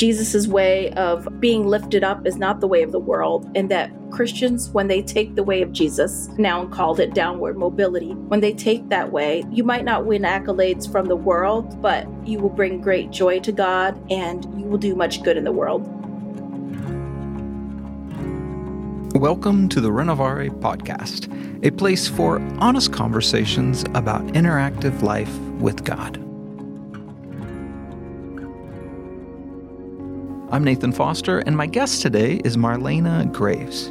Jesus' way of being lifted up is not the way of the world, and that Christians, when they take the way of Jesus, now called it downward mobility, when they take that way, you might not win accolades from the world, but you will bring great joy to God and you will do much good in the world. Welcome to the Renovare podcast, a place for honest conversations about interactive life with God. I'm Nathan Foster, and my guest today is Marlena Graves.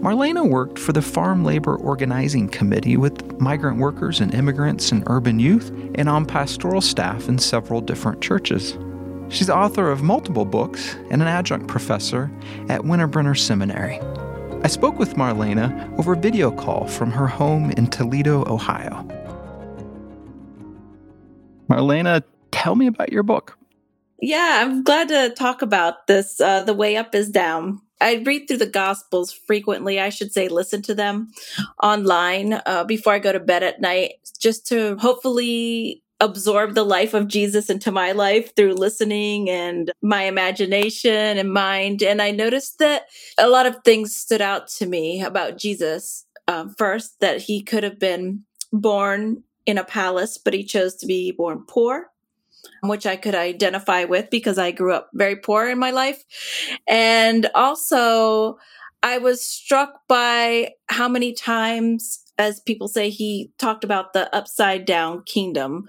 Marlena worked for the Farm Labor Organizing Committee with migrant workers and immigrants and urban youth, and on pastoral staff in several different churches. She's author of multiple books and an adjunct professor at Winebrenner Seminary. I spoke with Marlena over video call from her home in Toledo, Ohio. Marlena, tell me about your book. Yeah, I'm glad to talk about this. Uh, the way up is down. I read through the Gospels frequently. I should say, listen to them online uh, before I go to bed at night, just to hopefully absorb the life of Jesus into my life through listening and my imagination and mind. And I noticed that a lot of things stood out to me about Jesus. Um, first, that he could have been born in a palace, but he chose to be born poor which I could identify with because I grew up very poor in my life. And also, I was struck by how many times, as people say, he talked about the upside down kingdom.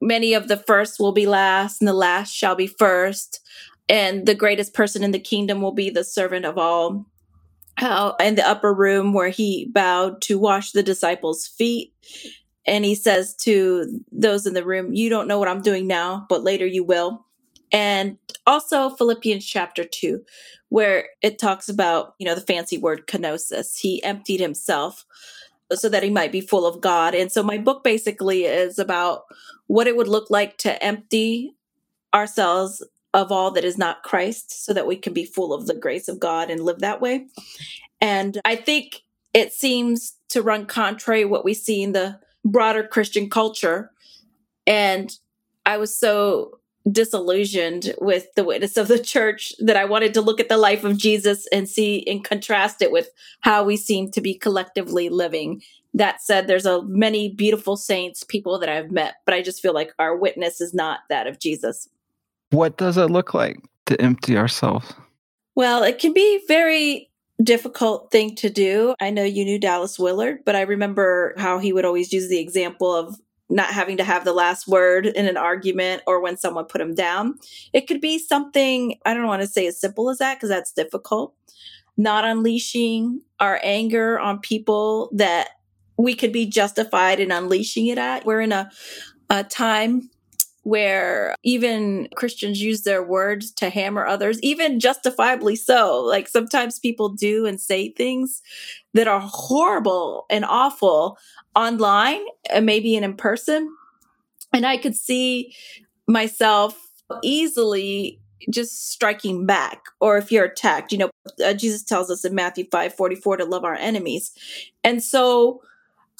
Many of the first will be last, and the last shall be first. And the greatest person in the kingdom will be the servant of all. How in the upper room where he bowed to wash the disciples' feet and he says to those in the room, You don't know what I'm doing now, but later you will. And also Philippians chapter 2, where it talks about, you know, the fancy word kenosis. He emptied himself so that he might be full of God. And so my book basically is about what it would look like to empty ourselves of all that is not Christ so that we can be full of the grace of God and live that way. And I think it seems to run contrary what we see in the broader Christian culture. And I was so disillusioned with the witness of the church that I wanted to look at the life of Jesus and see and contrast it with how we seem to be collectively living. That said, there's a many beautiful saints, people that I've met, but I just feel like our witness is not that of Jesus. What does it look like to empty ourselves? Well, it can be very difficult thing to do. I know you knew Dallas Willard, but I remember how he would always use the example of not having to have the last word in an argument or when someone put him down. It could be something, I don't want to say as simple as that because that's difficult. Not unleashing our anger on people that we could be justified in unleashing it at. We're in a, a time where even Christians use their words to hammer others, even justifiably so. Like sometimes people do and say things that are horrible and awful online and maybe in person. And I could see myself easily just striking back or if you're attacked you know uh, jesus tells us in matthew 5 44 to love our enemies and so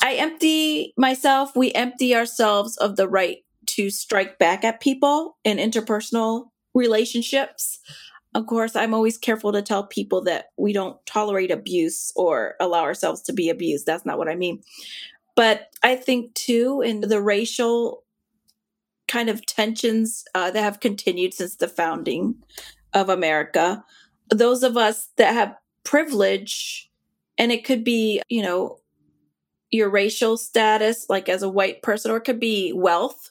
i empty myself we empty ourselves of the right to strike back at people in interpersonal relationships. Of course, I'm always careful to tell people that we don't tolerate abuse or allow ourselves to be abused. That's not what I mean. But I think, too, in the racial kind of tensions uh, that have continued since the founding of America, those of us that have privilege, and it could be, you know, your racial status, like as a white person, or it could be wealth.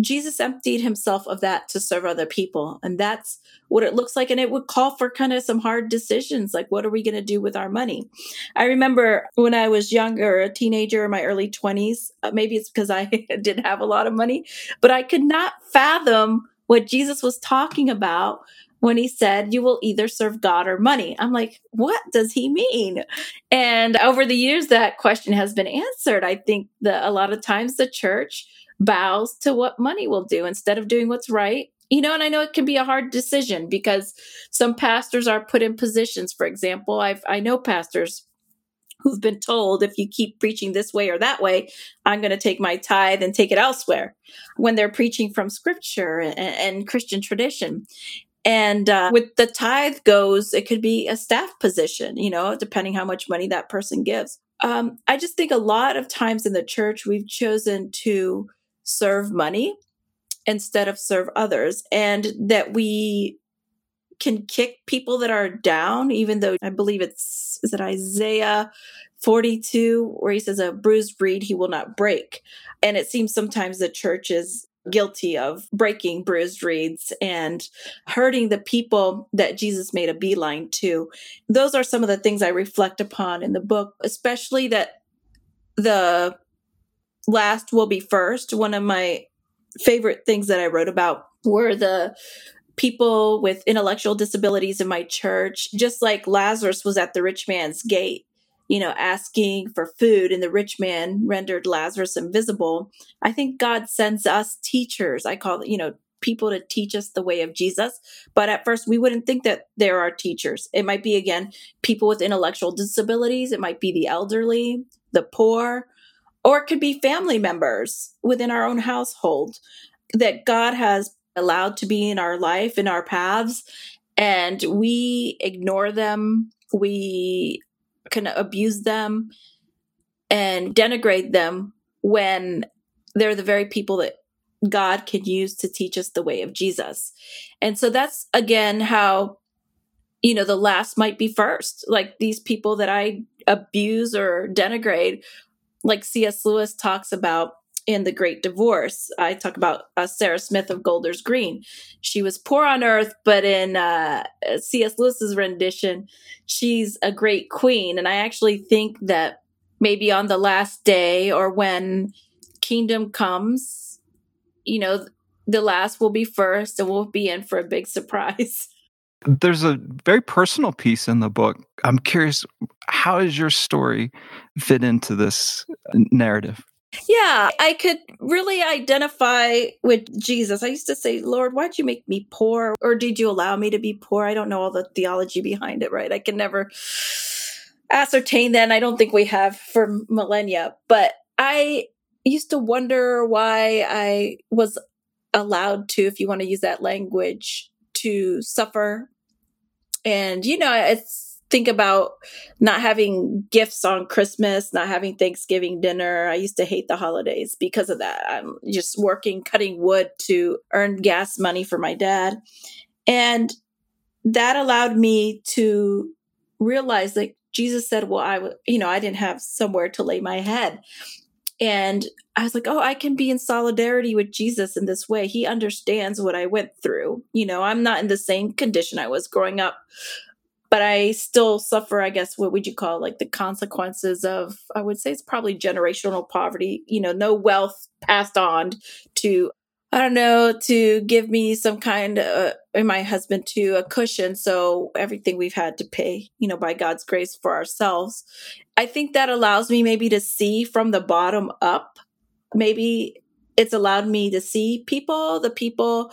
Jesus emptied himself of that to serve other people. And that's what it looks like. And it would call for kind of some hard decisions like, what are we going to do with our money? I remember when I was younger, a teenager in my early 20s, uh, maybe it's because I didn't have a lot of money, but I could not fathom what Jesus was talking about when he said, You will either serve God or money. I'm like, What does he mean? And over the years, that question has been answered. I think that a lot of times the church bows to what money will do instead of doing what's right. You know, and I know it can be a hard decision because some pastors are put in positions. For example, I've I know pastors who've been told if you keep preaching this way or that way, I'm going to take my tithe and take it elsewhere when they're preaching from scripture and, and Christian tradition. And uh, with the tithe goes, it could be a staff position, you know, depending how much money that person gives. Um, I just think a lot of times in the church, we've chosen to serve money instead of serve others, and that we can kick people that are down, even though I believe it's, is it Isaiah 42, where he says, A bruised reed he will not break. And it seems sometimes the church is guilty of breaking bruised reeds and hurting the people that Jesus made a beeline to. Those are some of the things I reflect upon in the book, especially that the last will be first. One of my favorite things that I wrote about were the people with intellectual disabilities in my church, just like Lazarus was at the rich man's gate you know, asking for food and the rich man rendered Lazarus invisible. I think God sends us teachers. I call you know, people to teach us the way of Jesus. But at first, we wouldn't think that there are teachers. It might be, again, people with intellectual disabilities, it might be the elderly, the poor, or it could be family members within our own household that God has allowed to be in our life, in our paths, and we ignore them. We can abuse them and denigrate them when they're the very people that God can use to teach us the way of Jesus. And so that's again how, you know, the last might be first. Like these people that I abuse or denigrate, like C.S. Lewis talks about in The Great Divorce. I talk about uh, Sarah Smith of Golders Green. She was poor on earth, but in uh, C.S. Lewis's rendition, she's a great queen. And I actually think that maybe on the last day or when kingdom comes, you know, the last will be first and we'll be in for a big surprise. There's a very personal piece in the book. I'm curious, how does your story fit into this narrative? Yeah, I could really identify with Jesus. I used to say, Lord, why'd you make me poor? Or did you allow me to be poor? I don't know all the theology behind it, right? I can never ascertain that. I don't think we have for millennia. But I used to wonder why I was allowed to, if you want to use that language, to suffer. And, you know, it's, think about not having gifts on Christmas, not having Thanksgiving dinner. I used to hate the holidays because of that. I'm just working, cutting wood to earn gas money for my dad. And that allowed me to realize that Jesus said, well, I, you know, I didn't have somewhere to lay my head. And I was like, oh, I can be in solidarity with Jesus in this way. He understands what I went through. You know, I'm not in the same condition I was growing up but I still suffer, I guess, what would you call like the consequences of, I would say it's probably generational poverty, you know, no wealth passed on to, I don't know, to give me some kind of, uh, and my husband to a cushion. So everything we've had to pay, you know, by God's grace for ourselves. I think that allows me maybe to see from the bottom up. Maybe it's allowed me to see people, the people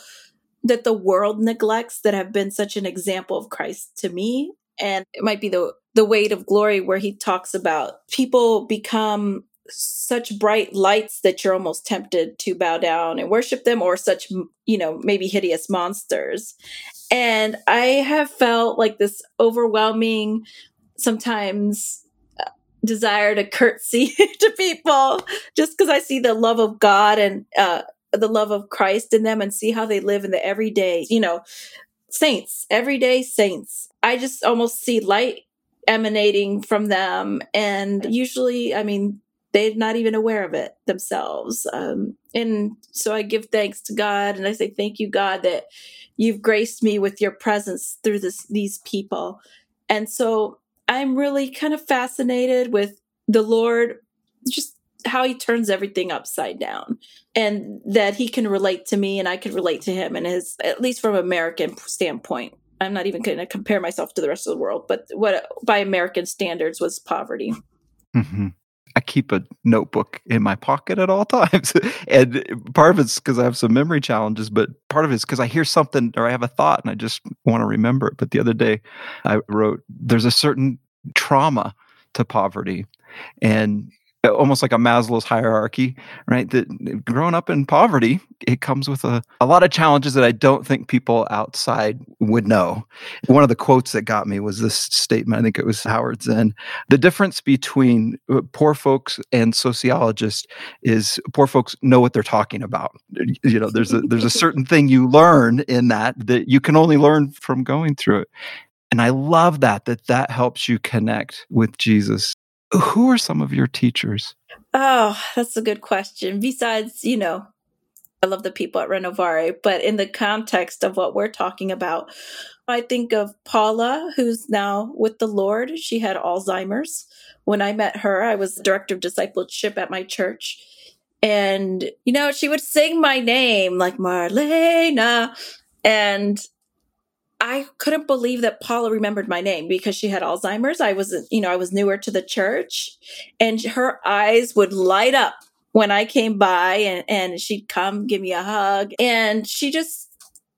that the world neglects that have been such an example of Christ to me. And it might be the the weight of glory where he talks about people become such bright lights that you're almost tempted to bow down and worship them or such you know maybe hideous monsters and i have felt like this overwhelming sometimes uh, desire to curtsy to people just because i see the love of god and uh, the love of Christ in them and see how they live in the everyday, you know, saints, everyday saints. I just almost see light emanating from them. And usually, I mean, they're not even aware of it themselves. Um, and so I give thanks to God and I say, Thank you, God, that you've graced me with your presence through this, these people. And so I'm really kind of fascinated with the Lord just how he turns everything upside down and that he can relate to me and I can relate to him and his at least from American standpoint. I'm not even going to compare myself to the rest of the world, but what by American standards was poverty. Mm-hmm. I keep a notebook in my pocket at all times. and part of it's because I have some memory challenges, but part of it's because I hear something or I have a thought and I just want to remember it. But the other day I wrote, there's a certain trauma to poverty. And almost like a Maslow's hierarchy, right? That growing up in poverty, it comes with a, a lot of challenges that I don't think people outside would know. One of the quotes that got me was this statement. I think it was Howard Zinn. The difference between uh, poor folks and sociologists is poor folks know what they're talking about. You know, there's a there's a certain thing you learn in that that you can only learn from going through it. And I love that that that helps you connect with Jesus who are some of your teachers? Oh, that's a good question. Besides, you know, I love the people at Renovare, but in the context of what we're talking about, I think of Paula, who's now with the Lord. She had Alzheimer's. When I met her, I was director of discipleship at my church. And, you know, she would sing my name like Marlena. And I couldn't believe that Paula remembered my name because she had Alzheimer's. I was, you know, I was newer to the church and her eyes would light up when I came by and, and she'd come give me a hug. And she just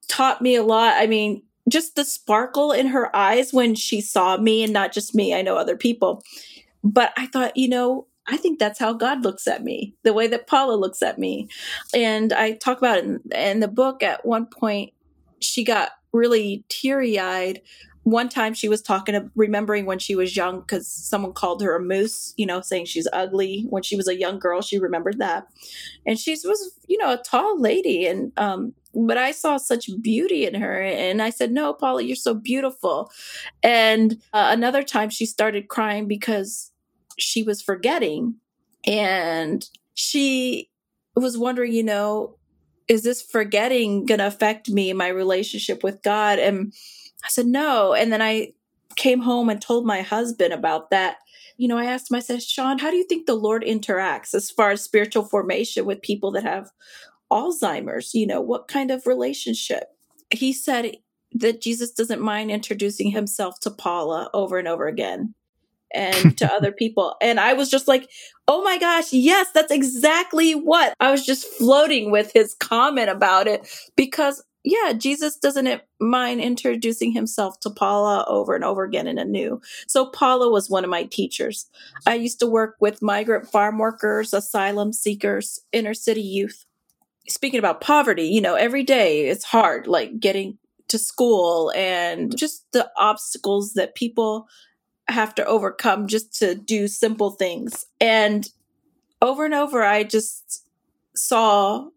taught me a lot. I mean, just the sparkle in her eyes when she saw me and not just me. I know other people. But I thought, you know, I think that's how God looks at me, the way that Paula looks at me. And I talk about it in, in the book at one point. She got really teary eyed. One time she was talking remembering when she was young because someone called her a moose, you know, saying she's ugly. When she was a young girl, she remembered that. And she was, you know, a tall lady. And, um, but I saw such beauty in her. And I said, No, Paula, you're so beautiful. And uh, another time she started crying because she was forgetting. And she was wondering, you know, is this forgetting going to affect me, my relationship with God? And I said, no. And then I came home and told my husband about that. You know, I asked him, I said, Sean, how do you think the Lord interacts as far as spiritual formation with people that have Alzheimer's? You know, what kind of relationship? He said that Jesus doesn't mind introducing himself to Paula over and over again and to other people. And I was just like, oh my gosh, yes, that's exactly what I was just floating with his comment about it because yeah, Jesus doesn't mind introducing himself to Paula over and over again in a new. So Paula was one of my teachers. I used to work with migrant farm workers, asylum seekers, inner city youth. Speaking about poverty, you know, every day it's hard, like getting to school and just the obstacles that people have to overcome just to do simple things. And over and over, I just saw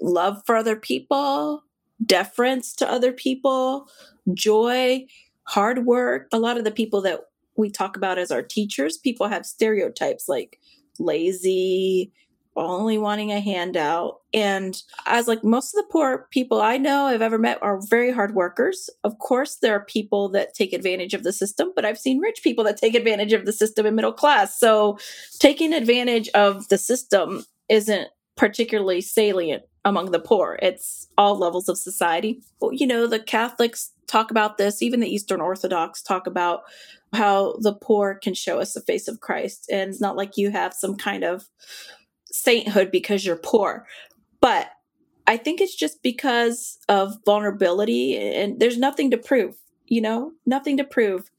love for other people, deference to other people, joy, hard work. A lot of the people that we talk about as our teachers, people have stereotypes like lazy, only wanting a handout. And I was like, most of the poor people I know I've ever met are very hard workers. Of course, there are people that take advantage of the system, but I've seen rich people that take advantage of the system in middle class. So taking advantage of the system isn't particularly salient among the poor. It's all levels of society. You know, the Catholics talk about this, even the Eastern Orthodox talk about how the poor can show us the face of Christ. And it's not like you have some kind of sainthood because you're poor. But I think it's just because of vulnerability and there's nothing to prove, you know, nothing to prove.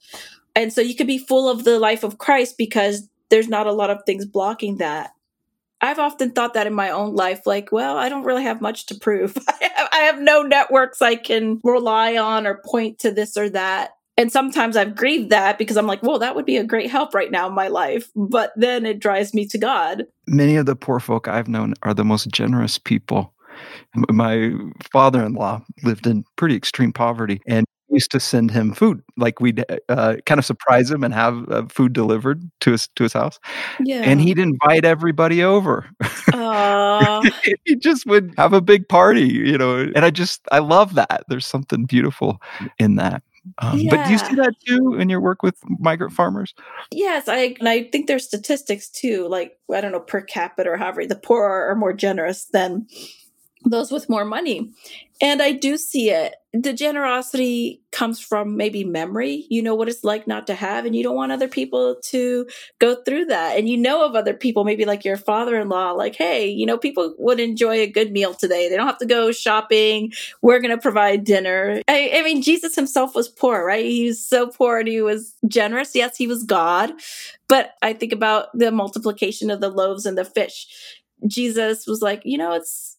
And so you could be full of the life of Christ because there's not a lot of things blocking that. I've often thought that in my own life, like, well, I don't really have much to prove. I have, no networks I can rely on or point to this or that and sometimes I've grieved that because I'm like, well, that would be a great help right now in my life. But then it drives me to God. Many of the poor folk I've known are the most generous people. My father in law lived in pretty extreme poverty and used to send him food. Like we'd uh, kind of surprise him and have uh, food delivered to his to his house. Yeah. And he'd invite everybody over. he just would have a big party, you know. And I just I love that. There's something beautiful in that. Um, yeah. But do you see that too in your work with migrant farmers? Yes, I and I think there's statistics too. Like I don't know per capita or however, the poor are more generous than those with more money. And I do see it. The generosity comes from maybe memory. You know what it's like not to have, and you don't want other people to go through that. And you know of other people, maybe like your father in law, like, hey, you know, people would enjoy a good meal today. They don't have to go shopping. We're going to provide dinner. I, I mean, Jesus himself was poor, right? He was so poor and he was generous. Yes, he was God. But I think about the multiplication of the loaves and the fish. Jesus was like, you know, it's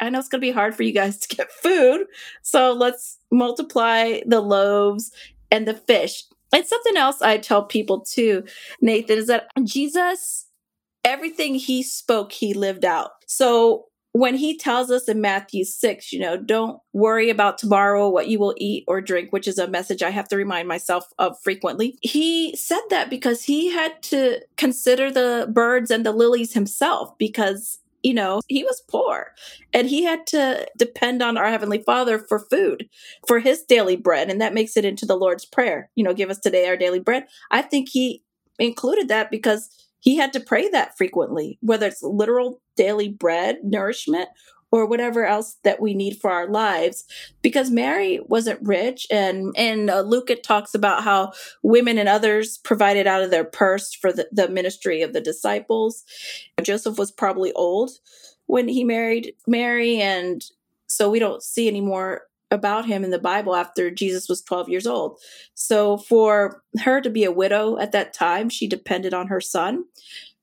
I know it's going to be hard for you guys to get food. So let's multiply the loaves and the fish. And something else I tell people too, Nathan, is that Jesus, everything he spoke, he lived out. So when he tells us in Matthew 6, you know, don't worry about tomorrow, what you will eat or drink, which is a message I have to remind myself of frequently. He said that because he had to consider the birds and the lilies himself because you know, he was poor and he had to depend on our Heavenly Father for food, for his daily bread. And that makes it into the Lord's Prayer, you know, give us today our daily bread. I think he included that because he had to pray that frequently, whether it's literal daily bread, nourishment, or whatever else that we need for our lives. Because mary wasn't rich and and uh, luke it talks about how women and others provided out of their purse for the, the ministry of the disciples. Joseph was probably old when he married mary and so we don't see any more about him in the bible after jesus was 12 years old. So for her to be a widow at that time she depended on her son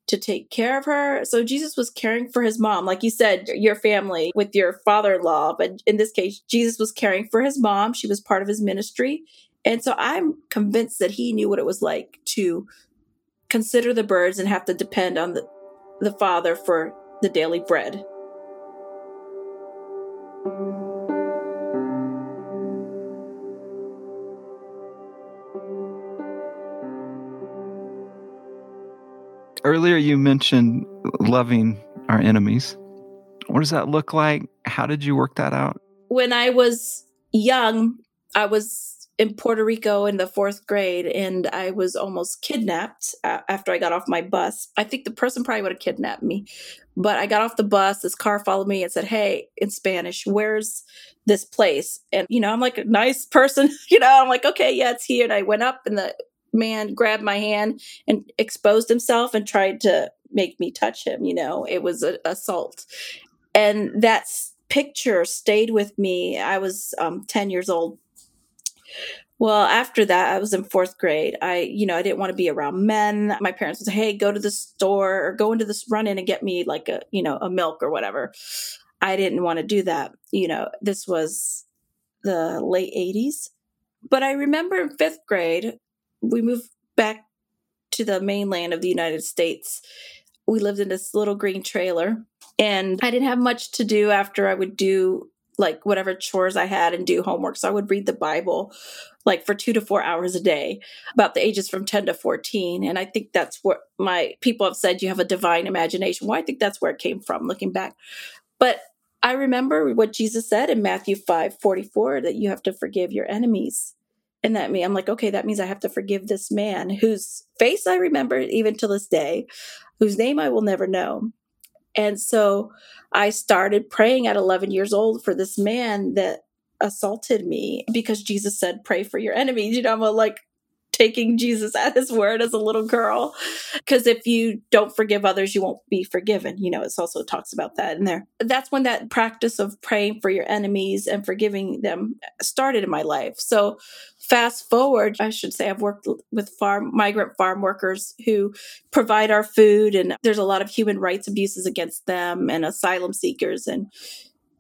to take care of her. So Jesus was caring for his mom, like you said, your family with your father in law. But in this case, Jesus was caring for his mom. She was part of his ministry. And so I'm convinced that he knew what it was like to consider the birds and have to depend on the, the father for the daily bread. Earlier, you mentioned loving our enemies. What does that look like? How did you work that out? When I was young, I was in Puerto Rico in the fourth grade and I was almost kidnapped uh, after I got off my bus. I think the person probably would have kidnapped me, but I got off the bus. This car followed me and said, Hey, in Spanish, where's this place? And, you know, I'm like a nice person, you know, I'm like, okay, yeah, it's here. And I went up and the man grabbed my hand and exposed himself and tried to make me touch him. You know, it was an assault. And that picture stayed with me. I was um, 10 years old. Well, after that, I was in fourth grade. I, you know, I didn't want to be around men. My parents would say, hey, go to the store or go into this run in and get me like a, you know, a milk or whatever. I didn't want to do that. You know, this was the late 80s. But I remember in fifth grade, we moved back to the mainland of the United States. We lived in this little green trailer, and I didn't have much to do after I would do like whatever chores I had and do homework. So I would read the Bible like for two to four hours a day, about the ages from 10 to 14. And I think that's what my people have said you have a divine imagination. Well, I think that's where it came from looking back. But I remember what Jesus said in Matthew 5 44 that you have to forgive your enemies. And that me, I'm like, okay, that means I have to forgive this man whose face I remember even to this day, whose name I will never know. And so I started praying at 11 years old for this man that assaulted me because Jesus said, pray for your enemies. You know, I'm like, taking Jesus at his word as a little girl. Because if you don't forgive others, you won't be forgiven. You know, it also talks about that in there. That's when that practice of praying for your enemies and forgiving them started in my life. So fast forward, I should say I've worked with farm migrant farm workers who provide our food and there's a lot of human rights abuses against them and asylum seekers and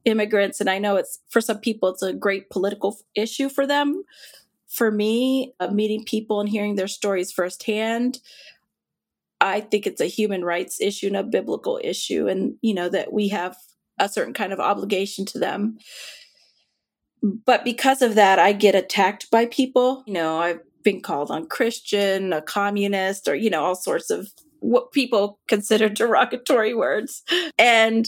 immigrants and I know it's for some people it's a great political issue for them for me, uh, meeting people and hearing their stories firsthand, I think it's a human rights issue and a biblical issue, and you know that we have a certain kind of obligation to them. But because of that, I get attacked by people. You know, I've been called unchristian, a communist, or you know, all sorts of what people consider derogatory words. And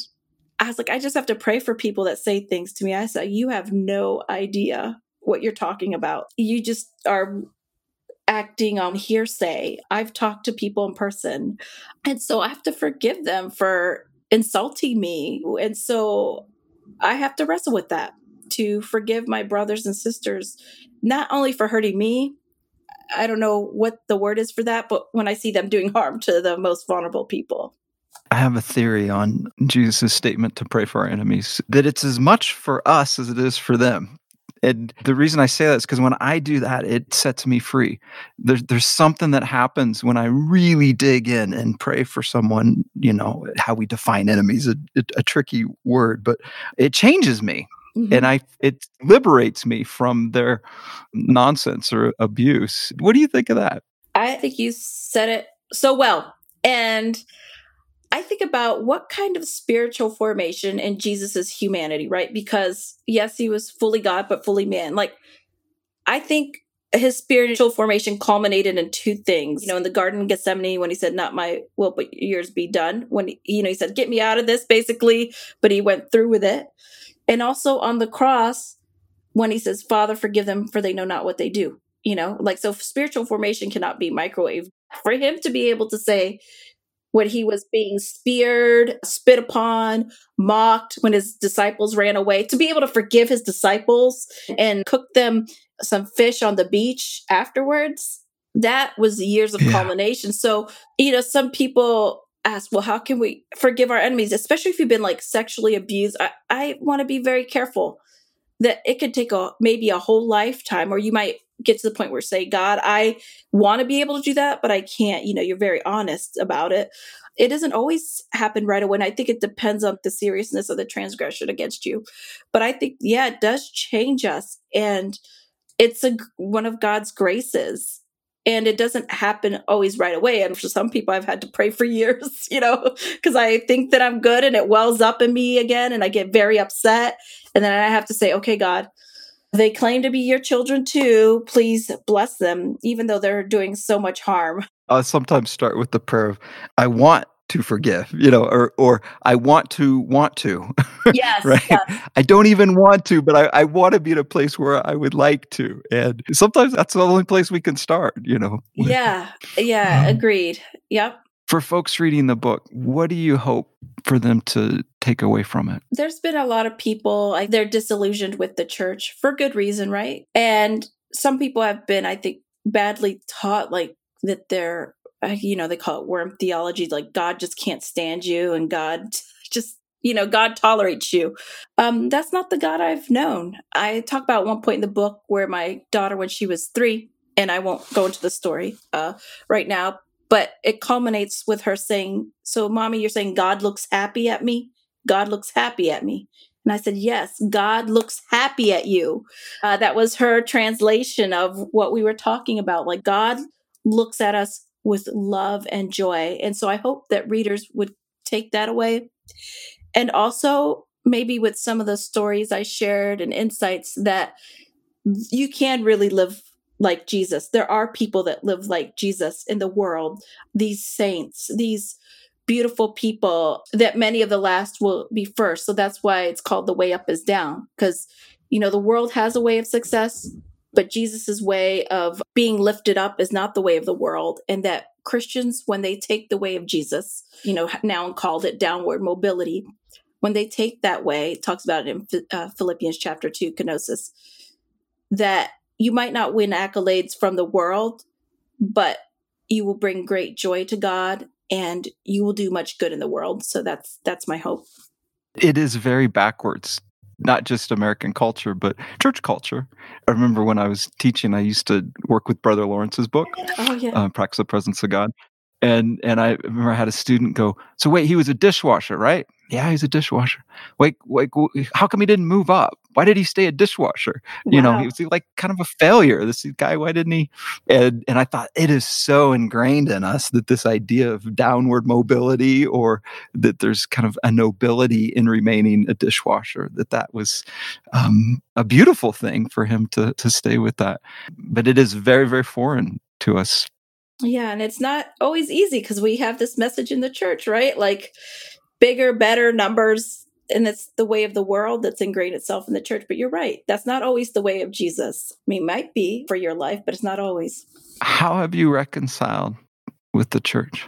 I was like, I just have to pray for people that say things to me. I said, You have no idea what you're talking about. You just are acting on hearsay. I've talked to people in person. And so I have to forgive them for insulting me. And so I have to wrestle with that to forgive my brothers and sisters, not only for hurting me. I don't know what the word is for that, but when I see them doing harm to the most vulnerable people. I have a theory on Jesus' statement to pray for our enemies that it's as much for us as it is for them. And the reason I say that is because when I do that, it sets me free. There's there's something that happens when I really dig in and pray for someone. You know how we define enemies a, a, a tricky word, but it changes me, mm-hmm. and I it liberates me from their nonsense or abuse. What do you think of that? I think you said it so well, and I think about what kind of spiritual formation in Jesus's humanity, right? Because yes, he was fully God, but fully man. Like, I think his spiritual formation culminated in two things. You know, in the Garden of Gethsemane, when he said, Not my will, but yours be done. When, you know, he said, Get me out of this, basically, but he went through with it. And also on the cross, when he says, Father, forgive them, for they know not what they do. You know, like, so spiritual formation cannot be microwave. For him to be able to say, when he was being speared, spit upon, mocked, when his disciples ran away, to be able to forgive his disciples and cook them some fish on the beach afterwards, that was years of yeah. culmination. So, you know, some people ask, well, how can we forgive our enemies, especially if you've been like sexually abused? I, I want to be very careful that it could take a maybe a whole lifetime, or you might get to the point where say, God, I want to be able to do that, but I can't. You know, you're very honest about it. It doesn't always happen right away. And I think it depends on the seriousness of the transgression against you. But I think, yeah, it does change us. And it's a, one of God's graces. And it doesn't happen always right away. And for some people, I've had to pray for years, you know, because I think that I'm good and it wells up in me again. And I get very upset. And then I have to say, okay, God, they claim to be your children too. Please bless them, even though they're doing so much harm. I sometimes start with the prayer of, I want to forgive, you know, or or I want to want to. Yes. right. Yes. I don't even want to, but I, I want to be in a place where I would like to. And sometimes that's the only place we can start, you know. Yeah. Yeah. Um, agreed. Yep for folks reading the book, what do you hope for them to take away from it? There's been a lot of people, like, they're disillusioned with the church for good reason, right? And some people have been, I think, badly taught, like, that they're, you know, they call it worm theology, like, God just can't stand you and God just you know god tolerates you um that's not the god i've known i talk about one point in the book where my daughter when she was three and i won't go into the story uh right now but it culminates with her saying, So, mommy, you're saying God looks happy at me? God looks happy at me. And I said, Yes, God looks happy at you. Uh, that was her translation of what we were talking about. Like, God looks at us with love and joy. And so I hope that readers would take that away. And also, maybe with some of the stories I shared and insights, that you can really live like Jesus. There are people that live like Jesus in the world, these saints, these beautiful people that many of the last will be first. So that's why it's called the way up is down because you know the world has a way of success, but Jesus's way of being lifted up is not the way of the world and that Christians when they take the way of Jesus, you know, now called it downward mobility, when they take that way, talks about it in uh, Philippians chapter 2 kenosis that you might not win accolades from the world, but you will bring great joy to God and you will do much good in the world. So that's that's my hope. It is very backwards, not just American culture, but church culture. I remember when I was teaching, I used to work with Brother Lawrence's book, oh, yeah. uh, Practice the Presence of God. And and I remember I had a student go, so wait, he was a dishwasher, right? Yeah, he's a dishwasher. Wait, wait, how come he didn't move up? Why did he stay a dishwasher? Wow. You know, he was like kind of a failure. This guy, why didn't he? And and I thought it is so ingrained in us that this idea of downward mobility or that there's kind of a nobility in remaining a dishwasher. That that was um, a beautiful thing for him to to stay with that. But it is very very foreign to us yeah, and it's not always easy because we have this message in the church, right? Like bigger, better numbers, and it's the way of the world that's ingrained itself in the church. But you're right. That's not always the way of Jesus. I mean, might be for your life, but it's not always. How have you reconciled with the church?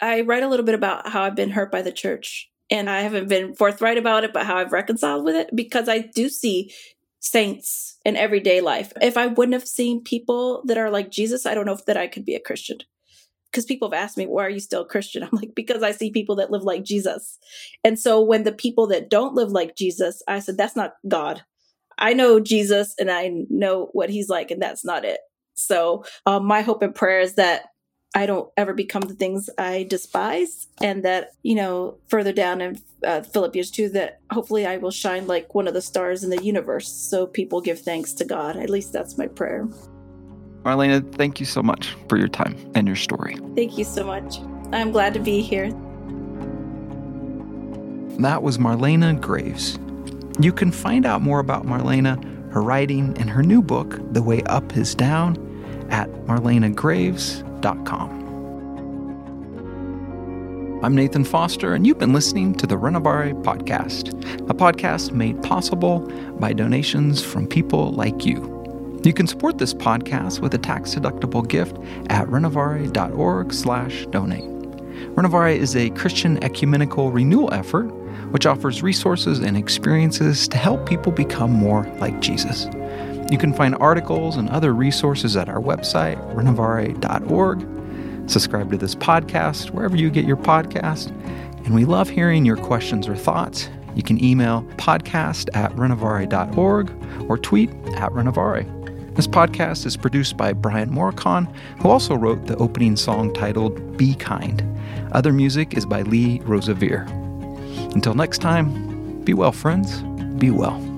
I write a little bit about how I've been hurt by the church And I haven't been forthright about it, but how I've reconciled with it because I do see saints in everyday life. If I wouldn't have seen people that are like Jesus, I don't know if that I could be a Christian. Because people have asked me, why are you still a Christian? I'm like, because I see people that live like Jesus. And so when the people that don't live like Jesus, I said, that's not God. I know Jesus and I know what he's like, and that's not it. So, um, my hope and prayer is that I don't ever become the things I despise, and that, you know, further down in uh, Philippians 2, that hopefully I will shine like one of the stars in the universe so people give thanks to God. At least that's my prayer. Marlena, thank you so much for your time and your story. Thank you so much. I'm glad to be here. That was Marlena Graves. You can find out more about Marlena, her writing, and her new book, The Way Up Is Down, at I'm Nathan Foster, and you've been listening to the Renovare Podcast, a podcast made possible by donations from people like you. You can support this podcast with a tax-deductible gift at renovare.org slash donate. Renovare is a Christian ecumenical renewal effort which offers resources and experiences to help people become more like Jesus. You can find articles and other resources at our website, renovare.org. Subscribe to this podcast wherever you get your podcast. And we love hearing your questions or thoughts. You can email podcast at renovare.org or tweet at renovare. This podcast is produced by Brian Morykon, who also wrote the opening song titled Be Kind. Other music is by Lee Rosevere. Until next time, be well, friends. Be well.